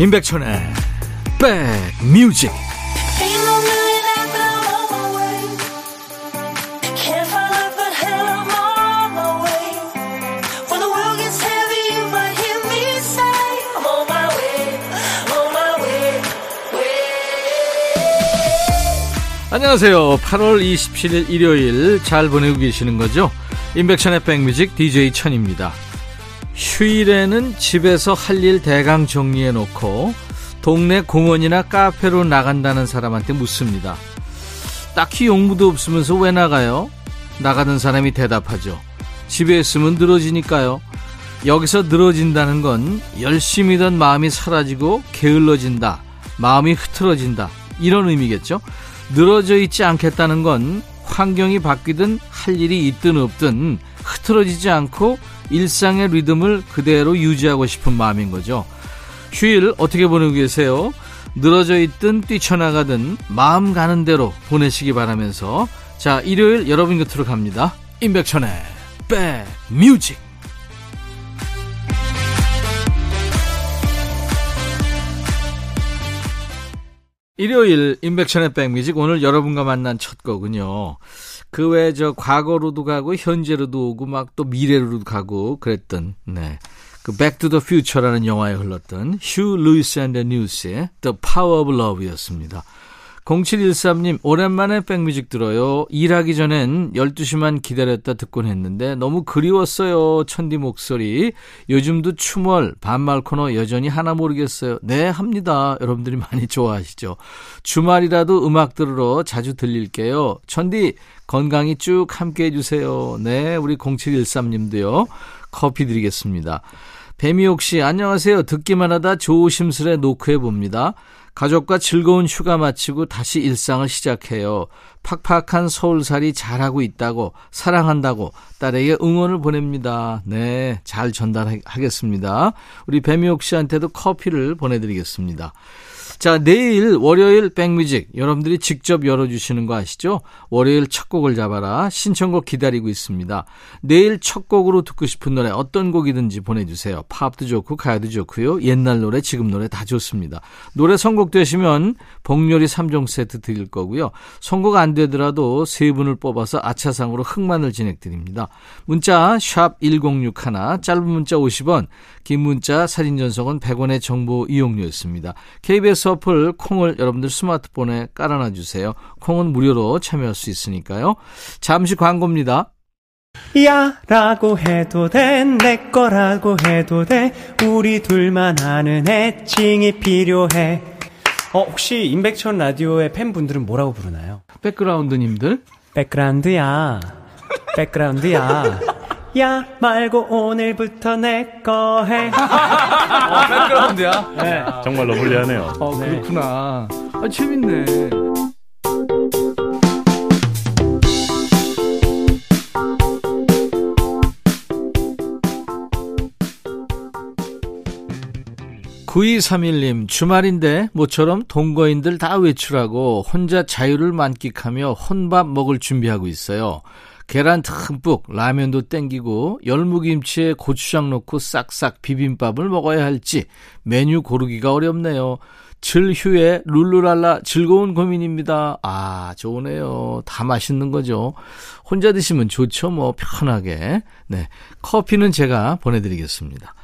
임백천의 백뮤직 안녕하세요. 8월 27일 일요일 잘 보내고 계시는 거죠? 임백천의 백뮤직 DJ 천입니다. 휴일에는 집에서 할 일 대강 정리해 놓고 동네 공원이나 카페로 나간다는 사람한테 묻습니다. 딱히 용무도 없으면서 왜 나가요? 나가는 사람이 대답하죠. 집에 있으면 늘어지니까요. 여기서 늘어진다는 건 열심히던 마음이 사라지고 게을러진다. 마음이 흐트러진다. 이런 의미겠죠. 늘어져 있지 않겠다는 건 환경이 바뀌든 할 일이 있든 없든 흐트러지지 않고 일상의 리듬을 그대로 유지하고 싶은 마음인 거죠. 휴일 어떻게 보내고 계세요? 늘어져 있든 뛰쳐나가든 마음 가는 대로 보내시기 바라면서 자 일요일 여러분 곁으로 갑니다. 임백천의 백뮤직 일요일 임백천의 백뮤직 오늘 여러분과 만난 첫 거군요. 그 외에 저 과거로도 가고 현재로도 오고 막 또 미래로도 가고 그랬던 네. 그 Back to the Future라는 영화에 흘렀던 Huey Lewis and the News의 The Power of Love였습니다. 0713님, 오랜만에 백뮤직 들어요. 일하기 전엔 12시만 기다렸다 듣곤 했는데 너무 그리웠어요. 천디 목소리. 요즘도 주말, 반말 코너 여전히 하나 모르겠어요. 네, 합니다. 여러분들이 많이 좋아하시죠. 주말이라도 음악 들으러 자주 들릴게요. 천디, 건강히 쭉 함께 해주세요. 네, 우리 0713님도요. 커피 드리겠습니다. 배미옥 씨, 안녕하세요. 듣기만 하다 조심스레 노크해 봅니다. 가족과 즐거운 휴가 마치고 다시 일상을 시작해요. 팍팍한 서울살이 잘하고 있다고, 사랑한다고 딸에게 응원을 보냅니다. 네, 잘 전달하겠습니다. 우리 배미옥 씨한테도 커피를 보내드리겠습니다. 자, 내일 월요일 백뮤직 여러분들이 직접 열어주시는 거 아시죠? 월요일 첫 곡을 잡아라 신청곡 기다리고 있습니다. 내일 첫 곡으로 듣고 싶은 노래 어떤 곡이든지 보내주세요. 팝도 좋고 가요도 좋고요. 옛날 노래, 지금 노래 다 좋습니다. 노래 선곡되시면 복요리 3종 세트 드릴 거고요. 선곡 안 되더라도 세 분을 뽑아서 아차상으로 흑만을 진행드립니다. 문자 샵 1061, 짧은 문자 50원, 긴 문자 사진 전송은 100원의 정보 이용료였습니다. KBS 어플 콩을 여러분들 스마트폰에 깔아놔 주세요. 콩은 무료로 참여할 수 있으니까요. 잠시 광고입니다. 야 라고 해도 돼 내 거라고 해도 돼 우리 둘만 아는 애칭이 필요해 어 혹시 임백천 라디오의 팬분들은 뭐라고 부르나요? 백그라운드님들 백그라운드야 백그라운드야 야 말고 오늘부터 내 거 해. 어, 백그라운드야? 네. 정말 러블리하네요. 어, 그렇구나. 아, 재밌네. 구이삼일님 주말인데 모처럼 동거인들 다 외출하고 혼자 자유를 만끽하며 혼밥 먹을 준비하고 있어요. 계란 듬뿍, 라면도 땡기고 열무김치에 고추장 넣고 싹싹 비빔밥을 먹어야 할지 메뉴 고르기가 어렵네요. 즐휴에 룰루랄라 즐거운 고민입니다. 아, 좋으네요. 다 맛있는 거죠. 혼자 드시면 좋죠. 뭐 편하게. 네. 커피는 제가 보내 드리겠습니다.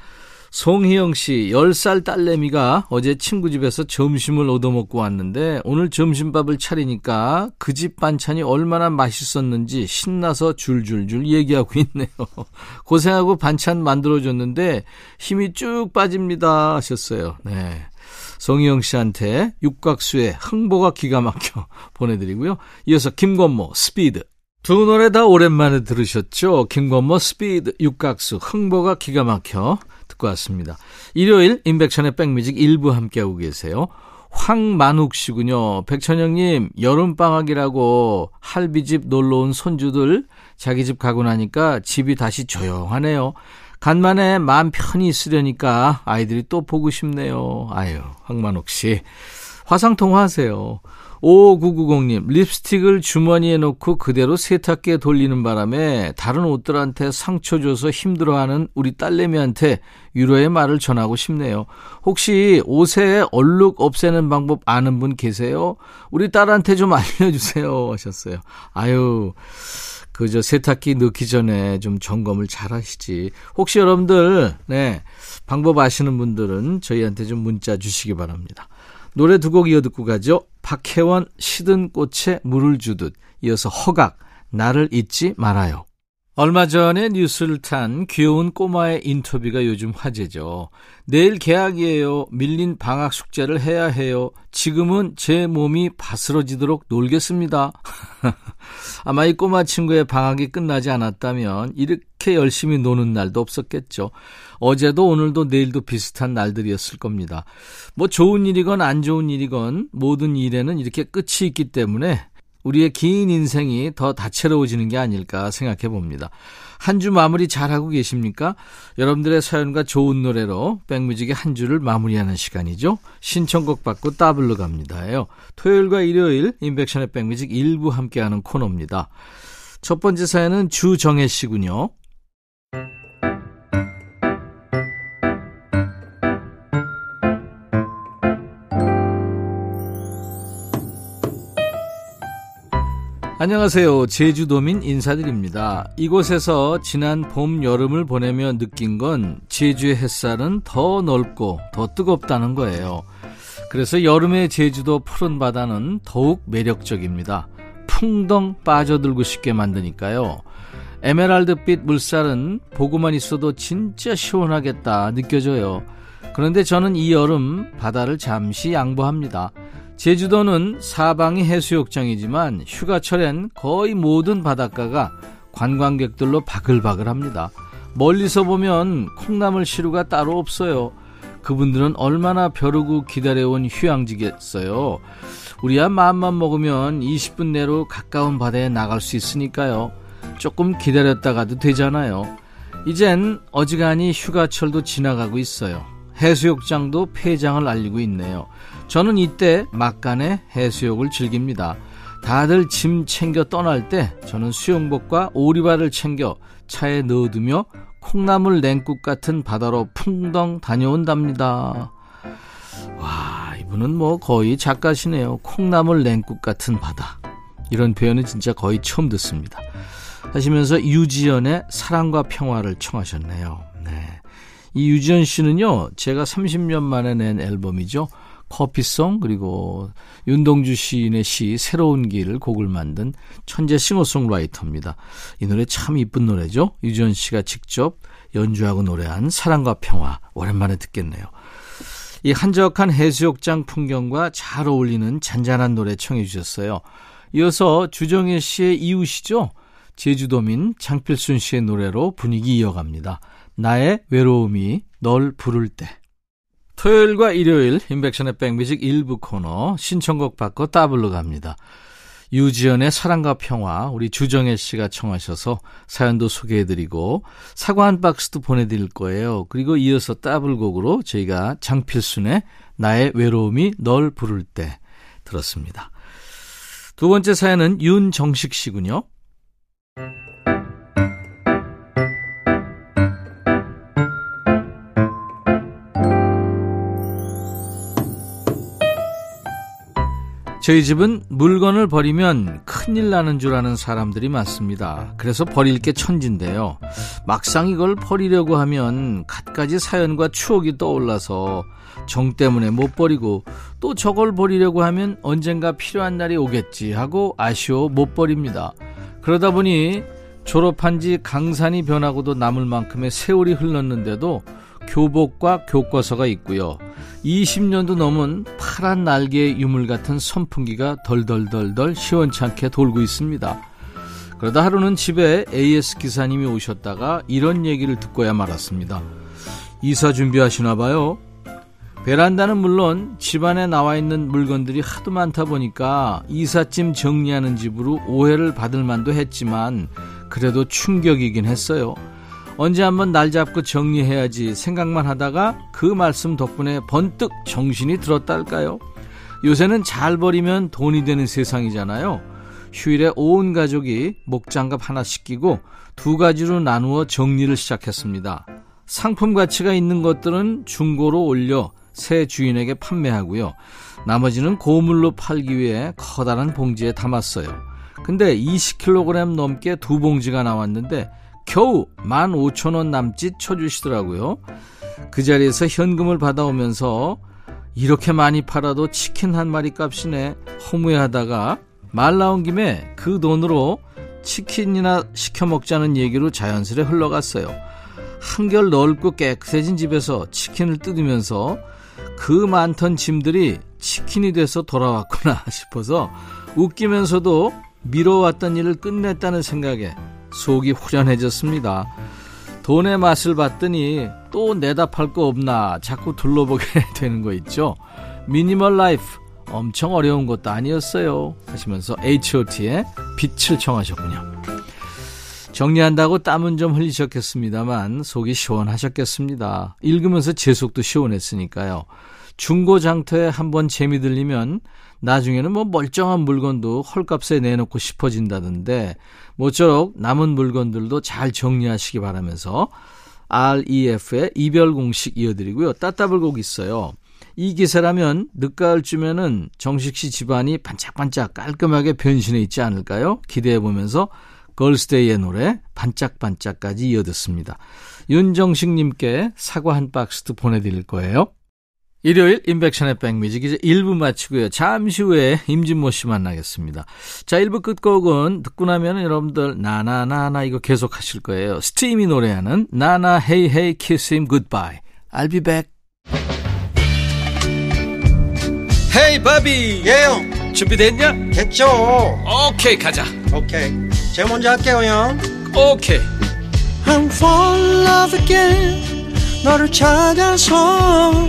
송희영 씨, 10살 딸내미가 어제 친구 집에서 점심을 얻어먹고 왔는데 오늘 점심밥을 차리니까 그 집 반찬이 얼마나 맛있었는지 신나서 줄줄줄 얘기하고 있네요. 고생하고 반찬 만들어줬는데 힘이 쭉 빠집니다 하셨어요. 네. 송희영 씨한테 육각수의 흥보가 기가 막혀 보내드리고요. 이어서 김건모 스피드 두 노래 다 오랜만에 들으셨죠? 김건모 스피드 육각수 흥보가 기가 막혀 듣고 왔습니다. 일요일 임백천의 백뮤직 1부 함께하고 계세요. 황만욱 씨군요. 백천 형님, 여름방학이라고 할비집 놀러온 손주들 자기 집 가고 나니까 집이 다시 조용하네요. 간만에 마음 편히 있으려니까 아이들이 또 보고 싶네요. 아유, 황만욱 씨. 화상통화 하세요. 5990님, 립스틱을 주머니에 넣고 그대로 세탁기에 돌리는 바람에 다른 옷들한테 상처 줘서 힘들어하는 우리 딸내미한테 위로의 말을 전하고 싶네요. 혹시 옷에 얼룩 없애는 방법 아는 분 계세요? 우리 딸한테 좀 알려주세요. 하셨어요. 아유. 그저 세탁기 넣기 전에 좀 점검을 잘 하시지. 혹시 여러분들, 네, 방법 아시는 분들은 저희한테 좀 문자 주시기 바랍니다. 노래 두 곡 이어 듣고 가죠. 박혜원 시든 꽃에 물을 주듯 이어서 허각 나를 잊지 말아요. 얼마 전에 뉴스를 탄 귀여운 꼬마의 인터뷰가 요즘 화제죠. 내일 개학이에요. 밀린 방학 숙제를 해야 해요. 지금은 제 몸이 바스러지도록 놀겠습니다. 아마 이 꼬마 친구의 방학이 끝나지 않았다면 이렇게 열심히 노는 날도 없었겠죠. 어제도 오늘도 내일도 비슷한 날들이었을 겁니다. 뭐 좋은 일이건 안 좋은 일이건 모든 일에는 이렇게 끝이 있기 때문에 우리의 긴 인생이 더 다채로워지는 게 아닐까 생각해 봅니다. 한 주 마무리 잘하고 계십니까? 여러분들의 사연과 좋은 노래로 백뮤직의 한 주를 마무리하는 시간이죠. 신청곡 받고 따블로 갑니다요. 토요일과 일요일 인백션의 백뮤직 일부 함께하는 코너입니다. 첫 번째 사연은 주정혜 씨군요. 안녕하세요. 제주도민 인사드립니다. 이곳에서 지난 봄, 여름을 보내며 느낀 건 제주의 햇살은 더 넓고 더 뜨겁다는 거예요. 그래서 여름의 제주도 푸른 바다는 더욱 매력적입니다. 풍덩 빠져들고 싶게 만드니까요. 에메랄드빛 물살은 보고만 있어도 진짜 시원하겠다 느껴져요. 그런데 저는 이 여름 바다를 잠시 양보합니다. 제주도는 사방이 해수욕장이지만 휴가철엔 거의 모든 바닷가가 관광객들로 바글바글합니다. 멀리서 보면 콩나물 시루가 따로 없어요. 그분들은 얼마나 벼르고 기다려온 휴양지겠어요. 우리야 마음만 먹으면 20분 내로 가까운 바다에 나갈 수 있으니까요. 조금 기다렸다가도 되잖아요. 이젠 어지간히 휴가철도 지나가고 있어요. 해수욕장도 폐장을 알리고 있네요. 저는 이때 막간에 해수욕을 즐깁니다. 다들 짐 챙겨 떠날 때 저는 수영복과 오리발을 챙겨 차에 넣어두며 콩나물 냉국 같은 바다로 풍덩 다녀온답니다. 와, 이분은 뭐 거의 작가시네요. 콩나물 냉국 같은 바다. 이런 표현은 진짜 거의 처음 듣습니다. 하시면서 유지연의 사랑과 평화를 청하셨네요. 네. 이 유지연 씨는요, 제가 30년 만에 낸 앨범이죠. 커피송 그리고 윤동주 시인의 시 새로운 길을 곡을 만든 천재 싱어송라이터입니다. 이 노래 참 이쁜 노래죠. 유지연 씨가 직접 연주하고 노래한 사랑과 평화 오랜만에 듣겠네요. 이 한적한 해수욕장 풍경과 잘 어울리는 잔잔한 노래 청해 주셨어요. 이어서 주정혜 씨의 이웃이죠. 제주도민 장필순 씨의 노래로 분위기 이어갑니다. 나의 외로움이 널 부를 때. 토요일과 일요일 인백션의 백뮤직 일부 코너 신청곡 받고 따블로 갑니다. 유지연의 사랑과 평화 우리 주정혜 씨가 청하셔서 사연도 소개해드리고 사과 한 박스도 보내드릴 거예요. 그리고 이어서 따블곡으로 저희가 장필순의 나의 외로움이 널 부를 때 들었습니다. 두 번째 사연은 윤정식 씨군요. 저희 집은 물건을 버리면 큰일 나는 줄 아는 사람들이 많습니다. 그래서 버릴 게 천진데요. 막상 이걸 버리려고 하면 갖가지 사연과 추억이 떠올라서 정 때문에 못 버리고 또 저걸 버리려고 하면 언젠가 필요한 날이 오겠지 하고 아쉬워 못 버립니다. 그러다 보니 졸업한 지 강산이 변하고도 남을 만큼의 세월이 흘렀는데도 교복과 교과서가 있고요. 20년도 넘은 파란 날개의 유물 같은 선풍기가 덜덜덜덜 시원찮게 돌고 있습니다. 그러다 하루는 집에 AS 기사님이 오셨다가 이런 얘기를 듣고야 말았습니다. 이사 준비하시나 봐요. 베란다는 물론 집안에 나와 있는 물건들이 하도 많다 보니까 이삿짐 정리하는 집으로 오해를 받을 만도 했지만 그래도 충격이긴 했어요. 언제 한번 날 잡고 정리해야지 생각만 하다가 그 말씀 덕분에 번뜩 정신이 들었다 할까요? 요새는 잘 버리면 돈이 되는 세상이잖아요. 휴일에 온 가족이 목장갑 하나씩 끼고 두 가지로 나누어 정리를 시작했습니다. 상품 가치가 있는 것들은 중고로 올려 새 주인에게 판매하고요. 나머지는 고물로 팔기 위해 커다란 봉지에 담았어요. 근데 20kg 넘게 두 봉지가 나왔는데 겨우 15,000원 남짓 쳐주시더라고요. 그 자리에서 현금을 받아오면서 이렇게 많이 팔아도 치킨 한 마리 값이네 허무해하다가 말 나온 김에 그 돈으로 치킨이나 시켜 먹자는 얘기로 자연스레 흘러갔어요. 한결 넓고 깨끗해진 집에서 치킨을 뜯으면서 그 많던 짐들이 치킨이 돼서 돌아왔구나 싶어서 웃기면서도 미뤄왔던 일을 끝냈다는 생각에 속이 후련해졌습니다. 돈의 맛을 봤더니 또 내다 팔 거 없나 자꾸 둘러보게 되는 거 있죠. 미니멀 라이프 엄청 어려운 것도 아니었어요. 하시면서 H.O.T의 빛을 청하셨군요. 정리한다고 땀은 좀 흘리셨겠습니다만 속이 시원하셨겠습니다. 읽으면서 제 속도 시원했으니까요. 중고 장터에 한번 재미 들리면 나중에는 뭐 멀쩡한 물건도 헐값에 내놓고 싶어진다던데 모쪼록 남은 물건들도 잘 정리하시기 바라면서 REF의 이별 공식 이어드리고요. 따따블곡 있어요. 이 기세라면 늦가을쯤에는 정식 씨 집안이 반짝반짝 깔끔하게 변신해 있지 않을까요? 기대해 보면서 걸스데이의 노래 반짝반짝까지 이어듣습니다. 윤정식님께 사과 한 박스도 보내드릴 거예요. 일요일 임백천의 백뮤직 이제 1부 마치고요. 잠시 후에 임진모 씨 만나겠습니다. 자, 1부 끝곡은 듣고 나면 여러분들 나나나나 이거 계속 하실 거예요. 스팀이 노래하는 Na Na Hey Hey Kiss Him Goodbye. I'll be back. Hey 바비. 예 형. 준비됐냐? 됐죠. 오케이 가자. 오케이. 제가 먼저 할게요 형. 오케이. I'm fall in love again. 너를 찾아서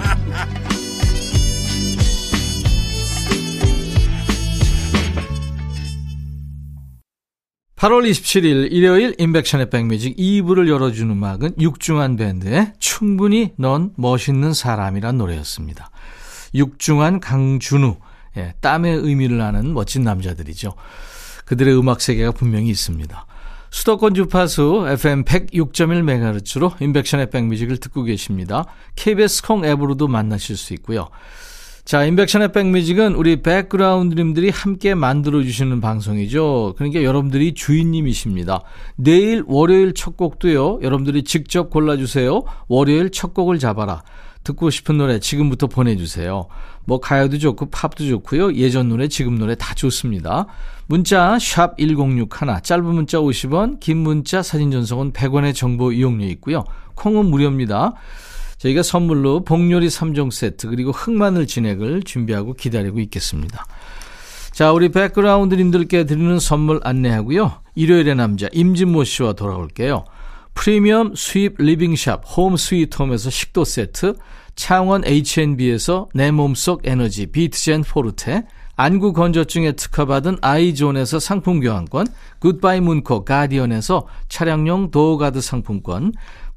8월 27일 일요일 인백션의 백뮤직 2부를 열어준 음악은 육중한 밴드의 충분히 넌 멋있는 사람이란 노래였습니다. 육중한 강준우, 예, 땀의 의미를 아는 멋진 남자들이죠. 그들의 음악 세계가 분명히 있습니다. 수도권 주파수 FM 106.1MHz로 인백션의 백뮤직을 듣고 계십니다. KBS 콩 앱으로도 만나실 수 있고요. 자, 인백션의 백뮤직은 우리 백그라운드님들이 함께 만들어주시는 방송이죠. 그러니까 여러분들이 주인님이십니다. 내일 월요일 첫 곡도요, 여러분들이 직접 골라주세요. 월요일 첫 곡을 잡아라. 듣고 싶은 노래 지금부터 보내주세요. 뭐 가요도 좋고 팝도 좋고요. 예전 노래, 지금 노래 다 좋습니다. 문자 1061, 짧은 문자 50원, 긴 문자 사진 전송은 100원의 정보 이용료 있고요. 콩은 무료입니다. 저희가 선물로 복요리 3종 세트 그리고 흑마늘 진액을 준비하고 기다리고 있겠습니다. 자, 우리 백그라운드님들께 드리는 선물 안내하고요. 일요일의 남자 임진모 씨와 돌아올게요. 프리미엄 수입 리빙샵 홈 스위트홈에서 식도 세트, 창원 H&B에서 내 몸속 에너지 비트젠 포르테, 안구 건조증에 특허받은 아이존에서 상품 교환권, 굿바이 문코 가디언에서 차량용 도어가드 상품권,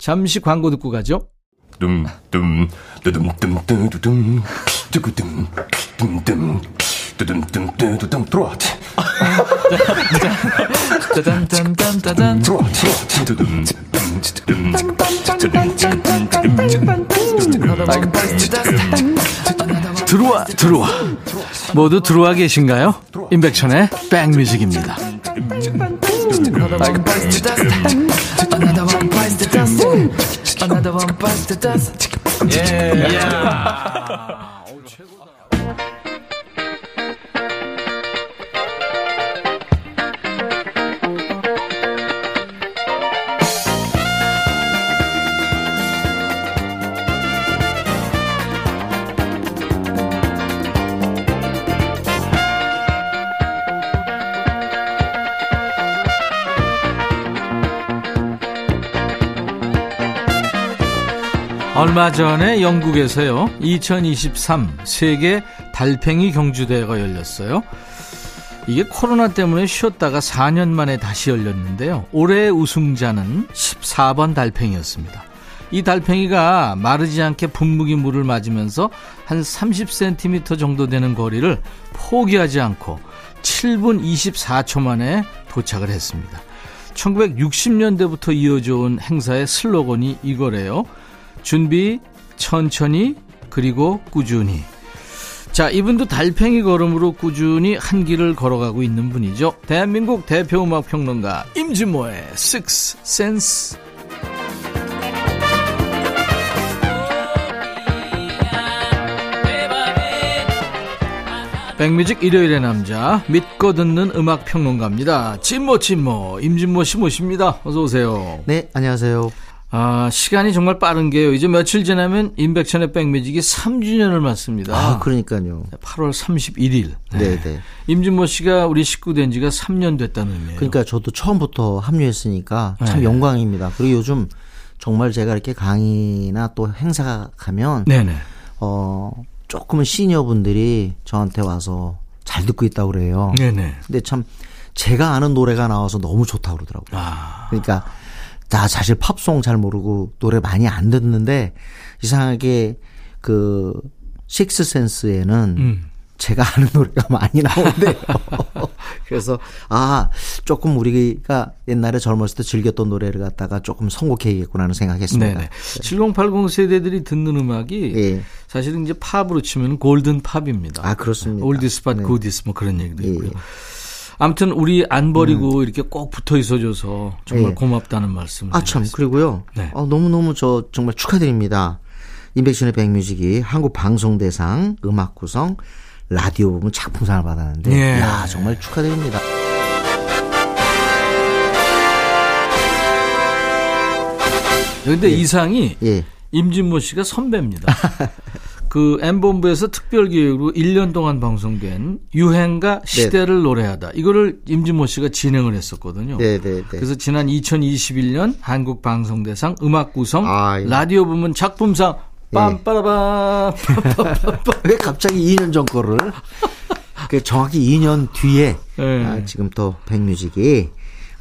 잠시 광고 듣고 가죠. 둠둠 뚜둠뚜둠뚜둠 뚜구둠 둠둠 뚜둠 뚜둠 들어와 짜잔짠짠짠 들어와 뚜둠 들어와 들어와 모두 들어와 계신가요? 임백천의 백뮤직입니다. Another one busted us. Yeah. yeah. 얼마 전에 영국에서요, 2023 세계 달팽이 경주대회가 열렸어요. 이게 코로나 때문에 쉬었다가 4년 만에 다시 열렸는데요. 올해의 우승자는 14번 달팽이였습니다. 이 달팽이가 마르지 않게 분무기 물을 맞으면서 한 30cm 정도 되는 거리를 포기하지 않고 7분 24초 만에 도착을 했습니다. 1960년대부터 이어져 온 행사의 슬로건이 이거래요. 준비, 천천히, 그리고 꾸준히. 자, 이분도 달팽이 걸음으로 꾸준히 한 길을 걸어가고 있는 분이죠. 대한민국 대표 음악 평론가 임진모의 Six Sense. 백뮤직 일요일의 남자 믿고 듣는 음악 평론가입니다. 진모 진모 임진모 씨 모십니다. 어서 오세요. 네, 안녕하세요. 아, 시간이 정말 빠른 게요. 이제 며칠 지나면 임백천의 백뮤직이 3주년을 맞습니다. 아, 그러니까요. 8월 31일. 네, 네. 임진모 씨가 우리 식구 된 지가 3년 됐다는 의미예요. 그러니까 저도 처음부터 합류했으니까 참 네. 영광입니다. 그리고 요즘 정말 제가 이렇게 강의나 또 행사 가면 네네. 어 조금은 시니어 분들이 저한테 와서 잘 듣고 있다고 그래요. 네네. 근데 참 제가 아는 노래가 나와서 너무 좋다고 그러더라고요. 아, 그러니까 나 사실 팝송 잘 모르고 노래 많이 안 듣는데 이상하게 그 식스센스에는 음. 제가 아는 노래가 많이 나오는데요. 그래서 아 조금 우리가 옛날에 젊었을 때 즐겼던 노래를 갖다가 조금 선곡해야겠구나 하는 생각했습니다. 네네. 7080 세대들이 듣는 음악이 예. 사실은 이제 팝으로 치면 골든 팝입니다. 아 그렇습니다. 올디스 팟 네. 고디스 뭐 그런 얘기도 예, 음. 있고요. 아무튼 우리 안 버리고 이렇게 꼭 붙어 있어줘서 정말 예. 고맙다는 말씀. 아참 그리고요. 네. 어, 너무 너무 저 정말 축하드립니다. 인백션의 백뮤직이 한국 방송대상 음악 구성 라디오 부분 작품상을 받았는데, 예. 야 정말 축하드립니다. 근데 이상이 예. 임진모 씨가 선배입니다. 그 M본부에서 특별기획으로 1년 동안 방송된 유행가 시대를 노래하다. 이거를 임진모 씨가 진행을 했었거든요. 네, 네, 네. 그래서 지난 2021년 한국 방송대상 음악 구성 아, 예. 라디오 부문 작품상 빰빠라밤 왜 갑자기 2년 전 거를? 그 정확히 2년 뒤에 네. 아, 지금 또 백뮤직이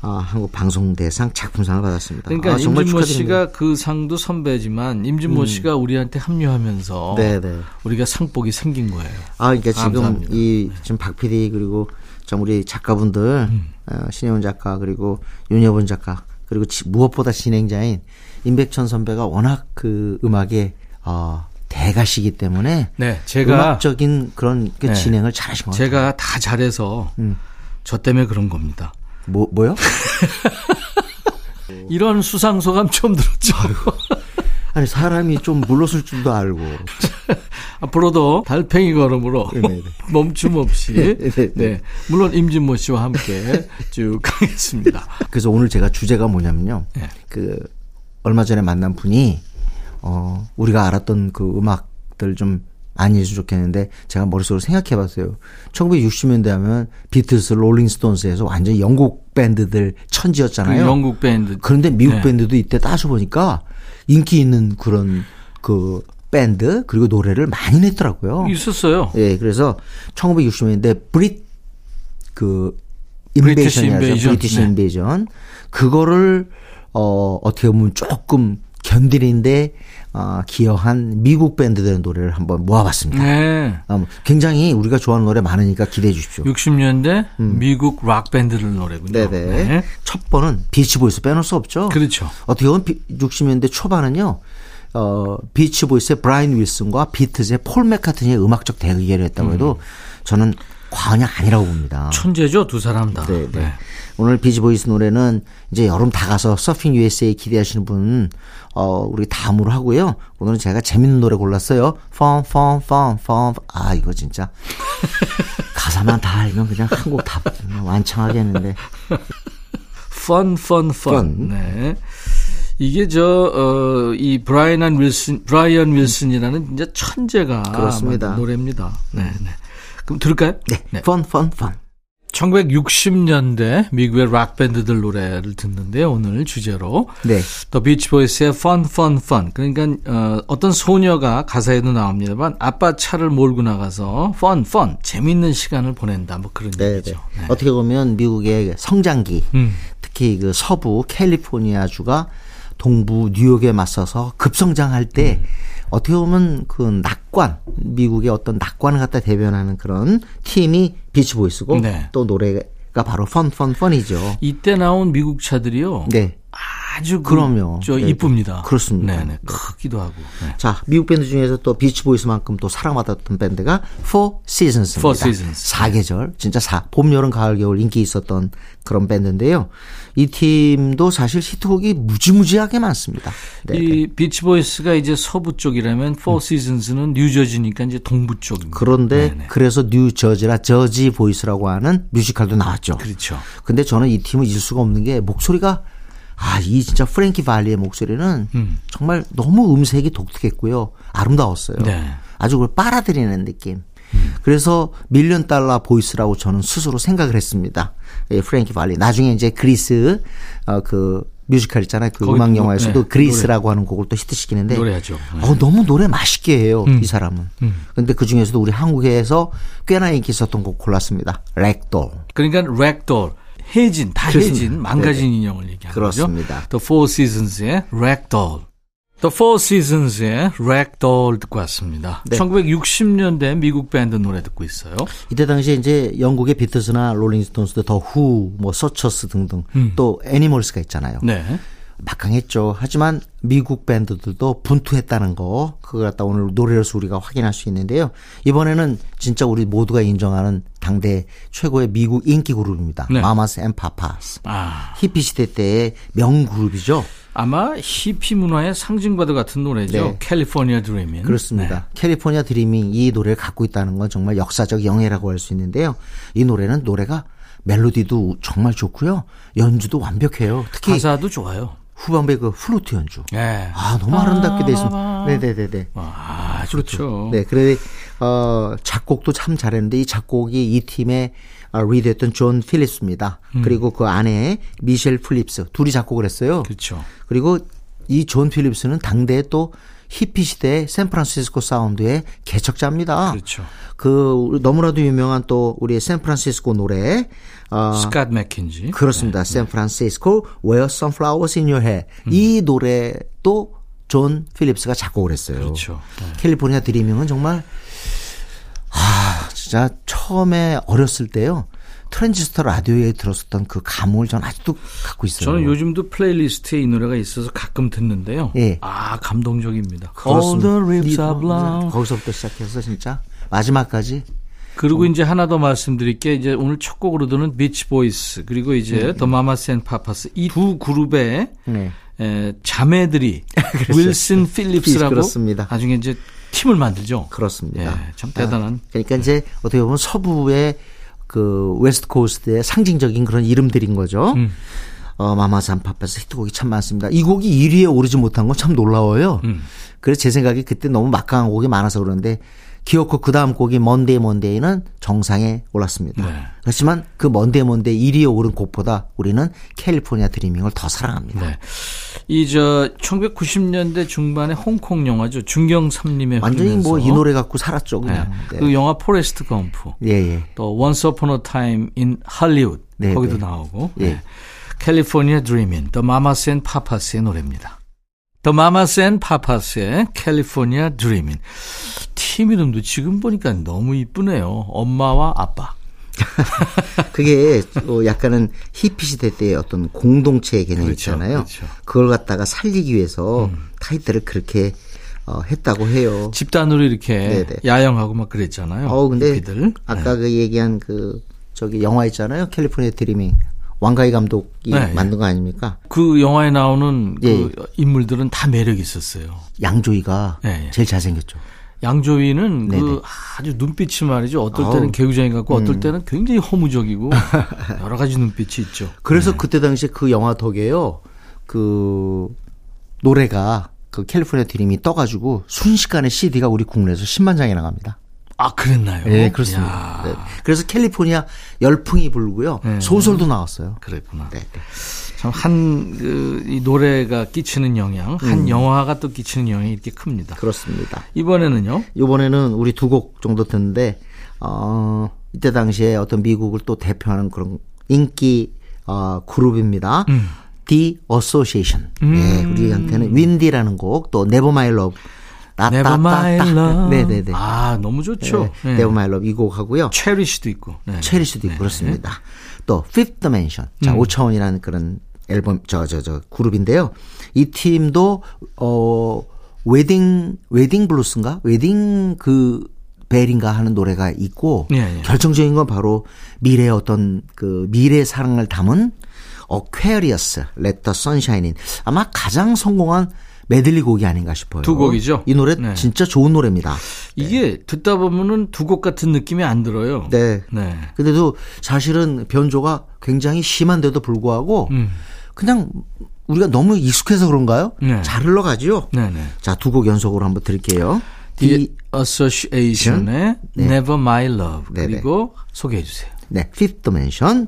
아, 한국 방송 대상 작품상을 받았습니다. 그러니까 아, 임진모. 음. 씨가 그 상도 선배지만 임진모 씨가 우리한테 합류하면서 네, 네. 우리가 상복이 생긴 거예요. 아, 그러니까 지금 감사합니다. 이 지금 박 PD 그리고 참 우리 작가분들 음. 어, 신혜원 작가 그리고 윤여본 작가 그리고 지- 무엇보다 진행자인 임백천 선배가 워낙 그 음악의 어, 대가시기 때문에 네, 제가 음악적인 그런 그 네. 진행을 잘하신 것 같아요. 제가 다 잘해서 음. 저 때문에 그런 겁니다. 뭐 뭐요? 이런 수상 소감 처음 들었죠. 아니 사람이 좀 물러설 줄도 알고 앞으로도 달팽이 걸음으로 네, 네. 멈춤 없이 네, 네. 네 물론 임진모 씨와 함께 쭉 가겠습니다. 그래서 오늘 제가 주제가 뭐냐면요. 네. 그 얼마 전에 만난 분이 어 우리가 알았던 그 음악들 좀 해주면 좋겠는데 제가 머릿속으로 생각해 봤어요. 1960년대 하면 비틀스, 롤링스톤스에서 완전 히 영국 밴드들 그 천지였잖아요. 영국 밴드 그런데 미국 네. 밴드도 이때 따져 보니까 인기 있는 그런 그 밴드 그리고 노래를 많이 냈더라고요. 있었어요. 예, 그래서 1960년대 Brit 그. Invasion. British 네. Invasion. 그거를 어 어떻게 보면 조금 견디는데 어, 기여한 미국 밴드들의 노래를 한번 모아봤습니다. 네. 음, 굉장히 우리가 좋아하는 노래 많으니까 기대해 주십시오. 60년대 미국 락 밴드들 노래군요. 음. 네네. 네. 첫 번은 비치보이스 빼놓을 수 없죠. 그렇죠. 어떻게 보면 비- 60년대 초반은요. 어, 비치보이스의 브라이언 윌슨과 비틀즈의 폴 맥카트니의 음악적 대결을 했다고 해도 저는 과언이 아니라고 봅니다. 천재죠, 두 사람 다. 네, 네. 오늘 비치보이스 노래는 이제 여름 다 가서 Surfin' USA 기대하시는 분, 어, 우리 다음으로 하고요. 오늘은 제가 재밌는 노래 골랐어요. Fun, fun, fun, fun. 아, 이거 진짜. 가사만 다 알면 그냥 한 곡 다 완창하겠는데. fun, fun, fun. 네. 이게 저, 어, 이 브라이언 윌슨, 브라이언 윌슨이라는 진짜 천재가. 그렇습니다. 노래입니다. 네, 네. 그럼 들을까요? 네. 네. fun, fun, fun. 1960년대 미국의 락 밴드들 노래를 듣는데요. 오늘 주제로 네. 더 비치 보이스의 Fun Fun Fun. 그러니까 어, 어떤 소녀가 가사에도 나옵니다만 아빠 차를 몰고 나가서 Fun Fun 재밌는 시간을 보낸다. 뭐 그런 네, 얘기죠. 네. 어떻게 보면 미국의 성장기, 음. 특히 그 서부 캘리포니아주가 동부 뉴욕에 맞서서 급성장할 때 음. 어떻게 보면 그 낙관 미국의 어떤 낙관을 갖다 대변하는 그런 팀이 비치 보이스고 네. 또 노래가 바로 Fun Fun Fun이죠. 이때 나온 미국 차들이요. 네. 아주 그, 그럼요. 저 네. 이쁩니다. 그렇습니다. 네네. 크기도 하고. 네. 자, 미국 밴드 중에서 또 비치 보이스만큼 또 사랑받았던 밴드가 Four Seasons입니다. Four Seasons. 사계절, 진짜 사, 봄, 여름, 가을, 겨울 인기 있었던 그런 밴드인데요. 이 팀도 사실 히트곡이 무지무지하게 많습니다. 네. 이 비치 보이스가 이제 서부 쪽이라면 Four Seasons는 뉴저지니까 이제 동부 쪽입니다. 그런데 네네. 그래서 뉴저지라 저지 보이스라고 하는 뮤지컬도 나왔죠. 그렇죠. 근데 저는 이 팀을 잊을 수가 없는 게 목소리가 아, 이 진짜 프랭키 발리의 목소리는 음. 정말 너무 음색이 독특했고요. 아름다웠어요. 네. 아주 그걸 빨아들이는 느낌. 그래서 million dollar voice라고 저는 스스로 생각을 했습니다. 예, 프랭키 발리. 나중에 이제 그리스 어, 그 뮤지컬 있잖아요. 그 음악 노- 영화에서도 네, 그리스라고 하는 곡을 또 히트시키는데 노래하죠. 네. 어, 너무 노래 맛있게 해요. 이 사람은. 음. 근데 그 중에서도 우리 한국에서 꽤나 인기 있었던 곡 골랐습니다. Rag Doll. 그러니까 Rag Doll 해진 다 그렇습니다. 해진 망가진 네네. 인형을 얘기하는 그렇습니다. 거죠. The Four Seasons의 Rag Doll. The Four Seasons의 Rag Doll 듣고 왔습니다. 네. 1960년대 미국 밴드 노래 듣고 있어요. 이때 당시에 이제 영국의 비틀스나 롤링스톤스도 더 후, 뭐 서처스 등등 또 애니멀스가 있잖아요. 네. 막강했죠. 하지만 미국 밴드들도 분투했다는 거 그걸 갖다 오늘 노래로서 우리가 확인할 수 있는데요. 이번에는 진짜 우리 모두가 인정하는 당대 최고의 미국 인기 그룹입니다. 네. 마마스 앤 파파스. 아, 히피 시대 때의 명그룹이죠. 아마 히피 문화의 상징과도 같은 노래죠. 네. California Dreamin'. 그렇습니다. California Dreamin' 이 노래를 갖고 있다는 건 정말 역사적 영예라고 할 수 있는데요. 이 노래는 노래가 멜로디도 정말 좋고요. 연주도 완벽해요. 특히 가사도 좋아요. 후반부에 그 플루트 연주. 네. 아, 너무 아름답게 돼 있습니다. 네네네네. 아, 좋죠. 네, 그래, 어, 작곡도 참 잘했는데 이 작곡이 이 팀의 어, 리드했던 존 필립스입니다. 그리고 그 안에 미셸 필립스 둘이 작곡을 했어요. 그렇죠. 그리고 이 존 필립스는 당대에 또 히피 시대의 샌프란시스코 사운드의 개척자입니다. 그렇죠. 그 너무나도 유명한 또 우리 샌프란시스코 노래 어, 스캇 맥킨지. 그렇습니다. 샌프란시스코 Wear Some Flowers in Your Hair 이 노래도 존 필립스가 작곡을 했어요. 그렇죠. 네. California Dreamin'은 정말 아 진짜 처음에 어렸을 때요 트랜지스터 라디오에 들었었던 그 감흥을 전 아직도 갖고 있어요. 저는 요즘도 플레이리스트에 이 노래가 있어서 가끔 듣는데요. 예. 아, 감동적입니다. All the leaves 네, are brown. 거기서부터 시작해서 진짜 마지막까지 그리고 이제 하나 더 말씀드릴 게 이제 오늘 첫 곡으로 듣는 비치 보이스 그리고 이제 더 마마스 앤 파파스 이 두 그룹의 네. 에, 자매들이 윌슨 필립스라고 그렇습니다. 나중에 이제 팀을 만들죠. 그렇습니다. 예, 참 대단한. 아, 그러니까 이제 어떻게 보면 서부의 그 West Coast의 상징적인 그런 이름들인 거죠. 음. 어, 마마스 앤 파파스 히트곡이 참 많습니다. 이 곡이 1위에 오르지 못한 건 참 놀라워요. 음. 그래서 제 생각에 그때 너무 막강한 곡이 많아서 그러는데 기어코 그 다음 곡이 Monday Monday는 정상에 올랐습니다. 네. 그렇지만 그 Monday Monday 1위에 오른 곡보다 우리는 California Dreamin'을 더 사랑합니다. 네. 이저 1990년대 중반의 홍콩 영화죠. 중경삼림의 완전히 뭐 이 노래 갖고 살았죠, 네. 그냥. 네. 그 영화 포레스트 검프. 예, 예. 또 Once Upon a Time in Hollywood 네, 거기도 네. 나오고 예. 네. California Dreamin' 더 마마스 앤 파파스의 노래입니다. 더 마마스 앤 파파스의 California Dreamin' 팀 이름도 지금 보니까 너무 이쁘네요. 엄마와 아빠. 그게 또 약간은 히피 시대 때의 어떤 공동체의 개념 그렇죠, 있잖아요. 그렇죠. 음. 그걸 갖다가 살리기 위해서 타이틀을 그렇게 어, 했다고 해요. 집단으로 이렇게 네네. 야영하고 막 그랬잖아요. 어 근데 히피들. 아까 그 얘기한 그 저기 영화 있잖아요. California Dreamin' 왕가희 감독이 네. 만든 거 아닙니까? 그 영화에 나오는 그 예. 인물들은 다 매력이 있었어요. 양조위가 네, 예. 제일 잘생겼죠. 양조위는 그 네네. 아주 눈빛이 말이죠. 어떨 때는 아우. 음. 개구쟁이 같고 어떨 때는 굉장히 허무적이고 여러 가지 눈빛이 있죠. 그래서 그때 당시에 그 영화 덕에요. 그 노래가 그 캘리포니아 드림이 떠가지고 순식간에 CD가 우리 국내에서 10만 장이 나갑니다. 아 그랬나요? 네, 그렇습니다. 야, 네. 그래서 캘리포니아 열풍이 불고요. 네. 소설도 나왔어요. 그랬구나. 네, 네. 참한이 노래가 끼치는 영향, 한 음. 영화가 또 끼치는 영향이 이렇게 큽니다. 그렇습니다. 이번에는요. 이번에는 우리 두 곡 정도 듣는데 어 이때 당시에 어떤 미국을 또 대표하는 그런 인기 어 그룹입니다. 음. The Association. 예, 우리한테는 윈디라는 곡, 또 Never My Love. Never My Love. 네네네. 아 너무 좋죠. 네, 네. Never My Love 이 곡하고요. Cherish도 있고. 네. Cherish도 있고 그렇습니다. 또 Fifth Dimension. 자, 음. 오차원이라는 그런 앨범 저저 저 그룹인데요. 이 팀도 어 Wedding Wedding Blues인가? Wedding 그 Bell인가 하는 노래가 있고 예, 예. 결정적인 건 바로 미래의 어떤 그 미래 사랑을 담은 the Sunshine In. 아마 가장 성공한 메들리 곡이 아닌가 싶어요. 두 곡이죠? 이 노래 네. 진짜 좋은 노래입니다. 이게 듣다 보면은 두 곡 같은 느낌이 안 들어요. 네. 네. 근데도 사실은 변조가 굉장히 심한데도 불구하고 음. 그냥 우리가 너무 익숙해서 그런가요? 네. 잘 흘러가죠. 네네. 자, 두 곡 연속으로 한번 드릴게요. The Association의 네. Never My Love 네네. 그리고 소개해 주세요. 네, Fifth Dimension,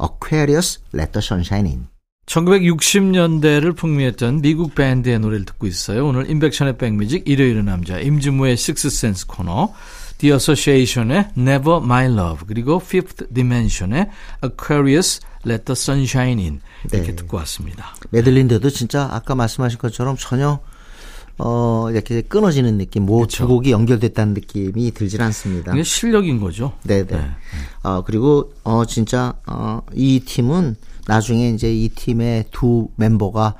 Aquarius, Let the Sunshine In. 1960년대를 풍미했던 미국 밴드의 노래를 듣고 있어요. 오늘 인백션의 백뮤직 일요일의 남자 임진무의 식스센스 코너 The Association의 Never My Love 그리고 Fifth Dimension의 Aquarius Let the Sunshine In 이렇게 네. 듣고 왔습니다. 메들린데도 진짜 아까 말씀하신 것처럼 전혀 어 이렇게 끊어지는 느낌, 뭐두 그쵸. 곡이 연결됐다는 느낌이 들질 않습니다. 이게 실력인 거죠. 네네. 네. 어, 그리고, 어, 진짜, 어, 이 팀은 나중에 이제 이 팀의 두 멤버가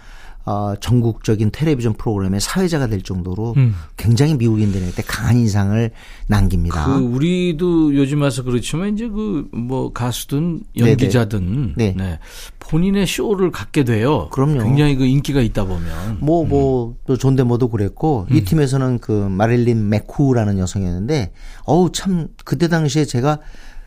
어, 전국적인 텔레비전 프로그램의 사회자가 될 정도로 음. 굉장히 미국인들한테 강한 인상을 남깁니다. 그 우리도 요즘 와서 그렇지만 이제 그 뭐 가수든 연기자든 네. 네. 본인의 쇼를 갖게 돼요. 그럼요. 굉장히 그 인기가 있다 보면 뭐, 뭐, 또 존대모도 그랬고, 음. 이 팀에서는 그 마릴린 맥쿠라는 여성이었는데, 어우, 참, 그때 당시에 제가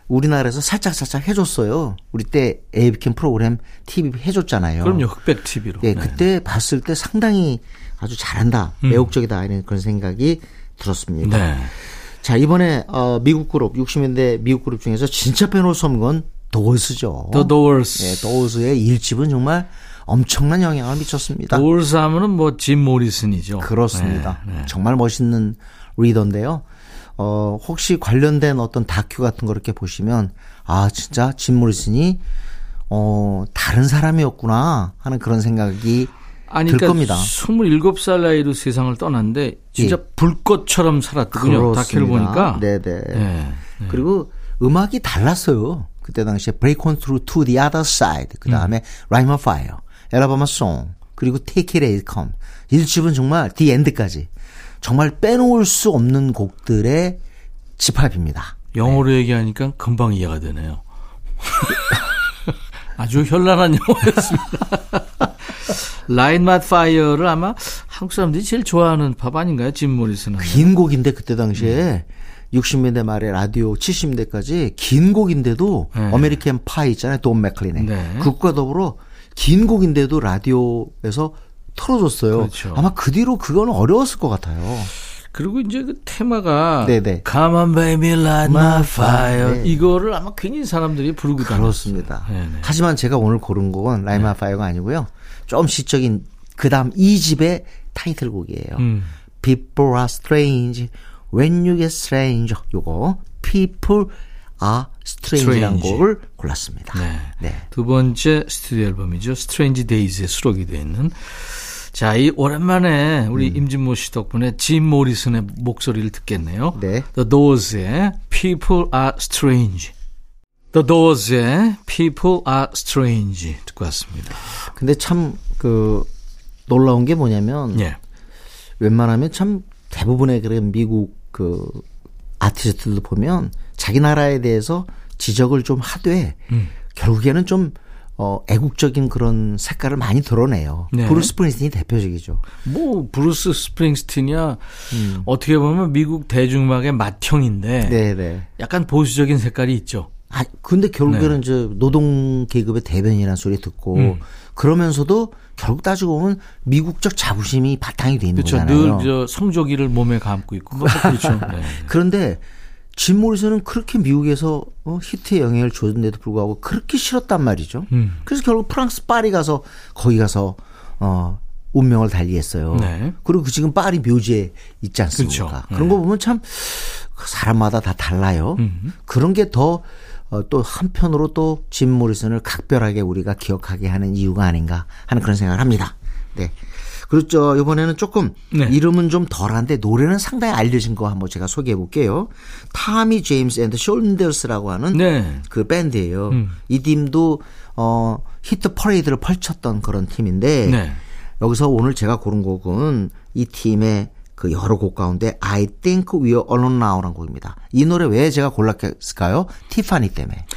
우리나라에서 살짝살짝 해줬어요. 우리 때 에이비캠 프로그램 TV 해줬잖아요. 그럼요 흑백 TV로. 예, 그때 봤을 때 상당히 아주 잘한다, 매혹적이다 이런 그런 생각이 들었습니다. 음. 네. 자 이번에 어, 미국 그룹 60년대 미국 그룹 중에서 진짜 빼놓을 수 없는 건 도어스죠. The Doors. 예, 도어스의 일집은 정말 엄청난 영향을 미쳤습니다. 도ors 하면은 뭐 짐 모리슨이죠. 그렇습니다. 네, 네. 정말 멋있는 리더인데요. 어, 혹시 관련된 어떤 다큐 같은 거 이렇게 보시면, 아, 진짜 짐 모리슨이, 어, 다른 사람이었구나 하는 그런 생각이 아니, 들 그러니까 겁니다. 27살 나이로 세상을 떠났는데 진짜 불꽃처럼 살았더군요. 다큐를 보니까. 네네. 네. 그리고 음악이 달랐어요. 그때 당시에 Break On Through to the Other Side, 그 다음에 Rhyme of Fire, Alabama Song, 그리고 Take It As It Come. 1집은 정말 The End까지. 정말 빼놓을 수 없는 곡들의 집합입니다. 영어로 얘기하니까 금방 이해가 되네요. 아주 현란한 영어였습니다. Light My Fire를 아마 한국 사람들이 제일 좋아하는 팝 아닌가요? 짐 모리슨. 긴 곡인데 그때 당시에 60년대 말에 라디오 70년대까지 긴 곡인데도 네. American Pie 있잖아요. 돈 맥클린의. 네. 그것과 더불어 긴 곡인데도 라디오에서 틀어줬어요. 그렇죠. 아마 그 뒤로 그거는 어려웠을 것 같아요. 그리고 이제 그 테마가 네네. Come on baby light my fire 네. 이거를 아마 괜히 사람들이 부르고. 그렇습니다. 네네. 하지만 제가 오늘 고른 곡은 Light My Fire가 아니고요. 좀 시적인 그 다음 2집의 타이틀곡이에요. 음. People are strange when you're a stranger. 요거 People are strange라는 Strange. 곡을 골랐습니다. 네. 네. 두 번째 스튜디오 앨범이죠. Strange Days에 수록이 되어 있는. 자, 이 오랜만에 우리 음. 임진모 씨 덕분에 짐 모리슨의 목소리를 듣겠네요. 네. The Doors의 People Are Strange. The Doors의 People Are Strange 듣고 왔습니다. 근데 참 그 놀라운 게 뭐냐면 예. 웬만하면 참 대부분의 그런 미국 그 아티스트들도 보면 자기 나라에 대해서 지적을 좀 하되 음. 결국에는 좀 어, 애국적인 그런 색깔을 많이 드러내요. 네. 브루스 스프링스틴이 대표적이죠. 뭐 브루스 스프링스틴이야 어떻게 보면 미국 대중음악의 맏형인데 음. 네, 네. 약간 보수적인 색깔이 있죠. 아, 근데 결국에는 네. 저 노동 계급의 대변이라는 소리 듣고 음. 그러면서도 결국 따지고 보면 미국적 자부심이 바탕이 돼 있는 그렇죠. 거잖아요. 늘저 성조기를 몸에 감고 있고 뭐 그렇죠. 네. 그런데 짐 모리슨은 그렇게 미국에서 어, 히트에 영향을 줬는데도 불구하고 그렇게 싫었단 말이죠. 음. 그래서 결국 프랑스 파리 가서 거기 가서 어 운명을 달리했어요. 네. 그리고 그 지금 파리 묘지에 있지 않습니까? 그렇죠. 그런 거 보면 참 사람마다 다 달라요. 음. 그런 게더 어, 또 한편으로 또 짐 모리슨을 각별하게 우리가 기억하게 하는 이유가 아닌가 하는 그런 생각을 합니다. 네. 그렇죠. 이번에는 조금 네. 이름은 좀 덜한데 노래는 상당히 알려진 거 한번 제가 소개해 볼게요. 타미 제임스 앤 더 션델스라고 하는 네. 그 밴드예요. 음. 이 팀도 어 히트 퍼레이드를 펼쳤던 그런 팀인데 네. 여기서 오늘 제가 고른 곡은 이 팀의 그 여러 곡 가운데 I Think We're Alone Now라는 곡입니다. 이 노래 왜 제가 골랐을까요? 티파니 때문에.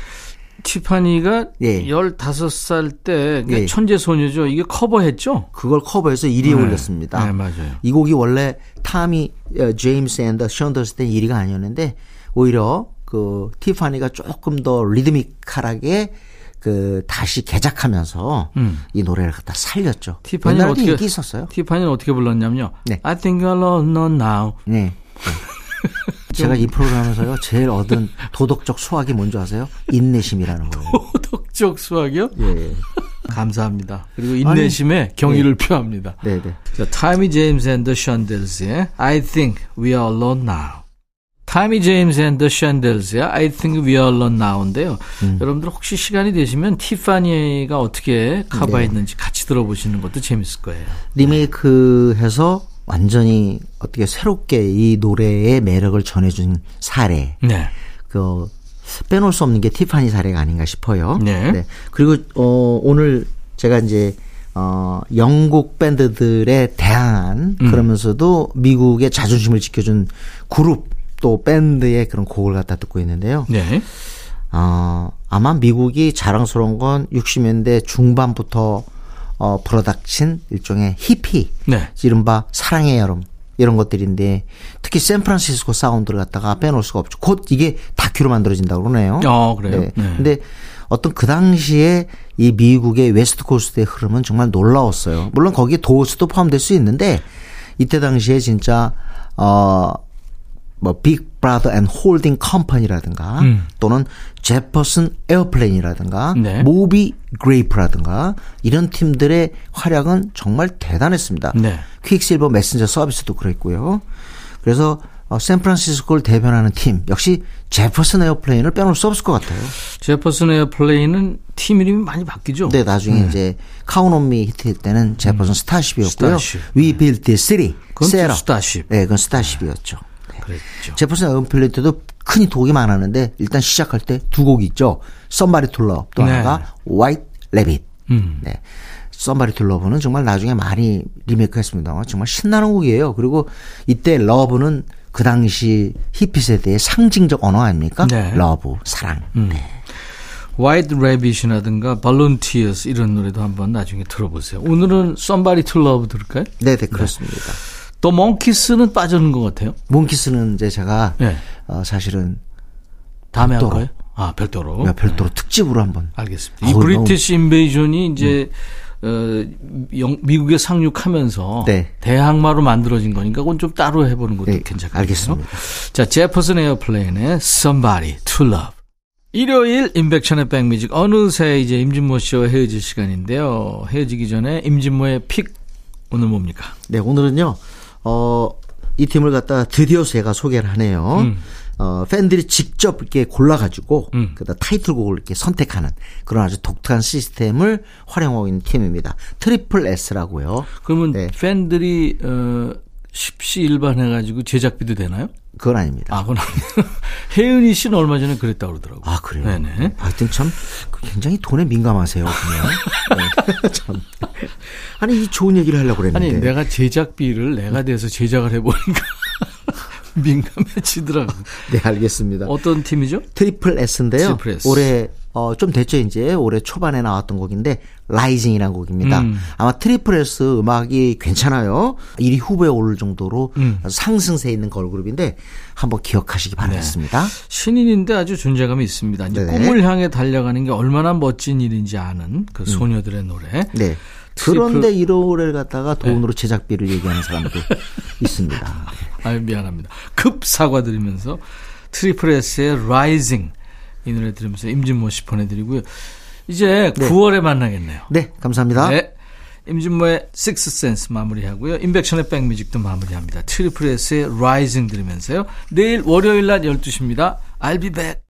티파니가 예. 15살 때 그러니까 예. 천재 소녀죠. 이게 커버했죠? 그걸 커버해서 1위에 네. 올렸습니다. 네, 맞아요. 이 곡이 원래 타미 어, 제임스 앤 더 션델스 때 1위가 아니었는데 오히려 그 티파니가 조금 더 리드미컬하게 그 다시 개작하면서 음. 이 노래를 갖다 살렸죠. 티파니는 옛날에도 어떻게 인기 있었어요. 티파니는 어떻게 불렀냐면요. 네. I think we're alone now. 네. 제가 이 프로그램에서요 제일 얻은 도덕적 수확이 뭔지 아세요? 인내심이라는 거예요. 도덕적 수확이요? 예. 감사합니다. 그리고 인내심에 경의를 표합니다. 네, 네. 자, 타미 제임스 앤 더 션델스의 I think we are alone now. 타미 제임스 앤 더 션델스의 I think we are alone now인데요. 음. 여러분들 혹시 시간이 되시면 티파니가 어떻게 네. 커버했는지 같이 들어보시는 것도 재밌을 거예요. 리메이크해서 완전히 어떻게 새롭게 이 노래의 매력을 전해준 사례. 네. 그 빼놓을 수 없는 게 티파니 사례가 아닌가 싶어요. 네. 그리고 어 오늘 제가 이제 어 영국 밴드들의 대항한 음. 그러면서도 미국의 자존심을 지켜준 그룹 또 밴드의 그런 곡을 갖다 듣고 있는데요. 네. 어 아마 미국이 자랑스러운 건 60년대 중반부터 어 불어닥친 일종의 히피 네. 이른바 사랑의 여름 이런 것들인데 특히 샌프란시스코 사운드를 갖다가 빼놓을 수가 없죠. 곧 이게 다큐로 만들어진다고 그러네요. 어, 그래요? 네. 네. 근데 어떤 그 당시에 이 미국의 West Coast의 흐름은 정말 놀라웠어요. 물론 거기에 도어스도 포함될 수 있는데 이때 당시에 진짜 어뭐 빅 브라더 앤 홀딩 컴퍼니라든가 또는 제퍼슨 에어플레인이라든가 네. 모비 그레이프라든가 이런 팀들의 활약은 정말 대단했습니다. 네. 퀵실버 메신저 서비스도 그랬고요. 그래서 어, 샌프란시스코를 대변하는 팀 역시 제퍼슨 에어플레인을 빼놓을 수 없을 것 같아요. 제퍼슨 에어플레인은 팀 이름이 많이 바뀌죠? 근데 나중에 이제 Count on Me 히트일 때는 제퍼슨 스타쉽이었고요. 음. 스타쉽. We Built This City 그건 또 세라. 스타쉽. 네, 그건 스타쉽이었죠. 네. 그랬죠. 제퍼슨 때도 큰 곡이 많았는데 일단 시작할 때 두곡 있죠. To Love 또 네. 하나가 White Rabbit. 음. 네. To Love는 정말 나중에 많이 리메이크했습니다만 정말 신나는 곡이에요. 그리고 이때 love는 그 당시 히피 세대의 상징적 언어 아닙니까? 네. Love, 사랑. 네. White Rabbit이라든가 Volunteers 이런 노래도 한번 나중에 들어보세요. 오늘은 Somebody to Love 들을까요? 네, 네, 그렇습니다. 또 몽키스는 빠지는 것 같아요. 몽키스는 이제 제가 네. 어, 사실은 다음에 할. 거예요? 아, 별도로. 별도로 특집으로 한번 알겠습니다. 이 British Invasion이 이제 어, 영- 미국에 상륙하면서 네. 대항마로 만들어진 거니까 그건 좀 따로 해보는 것도 네, 괜찮겠네요. 알겠습니다. 자, 제퍼슨 에어플레인의 Somebody to Love. 일요일 인백션의 백뮤직 어느새 이제 임진모 씨와 헤어질 시간인데요. 헤어지기 전에 임진모의 pick 오늘 뭡니까? 네, 오늘은요, 어, 이 팀을 갖다 드디어 제가 소개를 하네요. 음. 어, 팬들이 직접 이렇게 골라가지고, 음. 그다 타이틀곡을 이렇게 선택하는 그런 아주 독특한 시스템을 활용하고 있는 팀입니다. 트리플 S라고요. 그러면 네. 팬들이 어, 십시일반 해가지고 제작비도 되나요? 그건 아닙니다. 아, 그건 아니에요. 혜은이 씨는 얼마 전에 그랬다고 그러더라고요. 아, 그래요? 네네. 하여튼 참 굉장히 돈에 민감하세요, 그냥. 네, 참. 아니 이 좋은 얘기를 하려고 그랬는데. 아니 내가 제작비를 내가 대서 제작을 해보니까 민감해지더라고. 네 알겠습니다. 어떤 팀이죠? 트리플 S인데요. 트리플 S. 올해 어, 좀 됐죠 이제 올해 초반에 나왔던 곡인데 Rising이라는 곡입니다. 음. 아마 트리플 S 음악이 괜찮아요. 1위 후보에 오를 정도로 음. 상승세 있는 걸그룹인데 한번 기억하시기 바라겠습니다. 신인인데 아주 존재감이 있습니다. 이제 네네. 꿈을 향해 달려가는 게 얼마나 멋진 일인지 아는 그 소녀들의 노래. 네. 그런데 이 노래를 갖다가 돈으로 제작비를 얘기하는 사람도 있습니다. 아유 미안합니다. 급 사과드리면서 트리플 S의 Rising 이 노래 들으면서 임진모 씨 보내드리고요. 이제 9월에 만나겠네요. 네, 감사합니다. 네. 임진모의 Sense 마무리하고요. 임백천의 백뮤직도 마무리합니다. 트리플 S의 Rising 들으면서요. 내일 월요일 낮 12시입니다. I'll be back.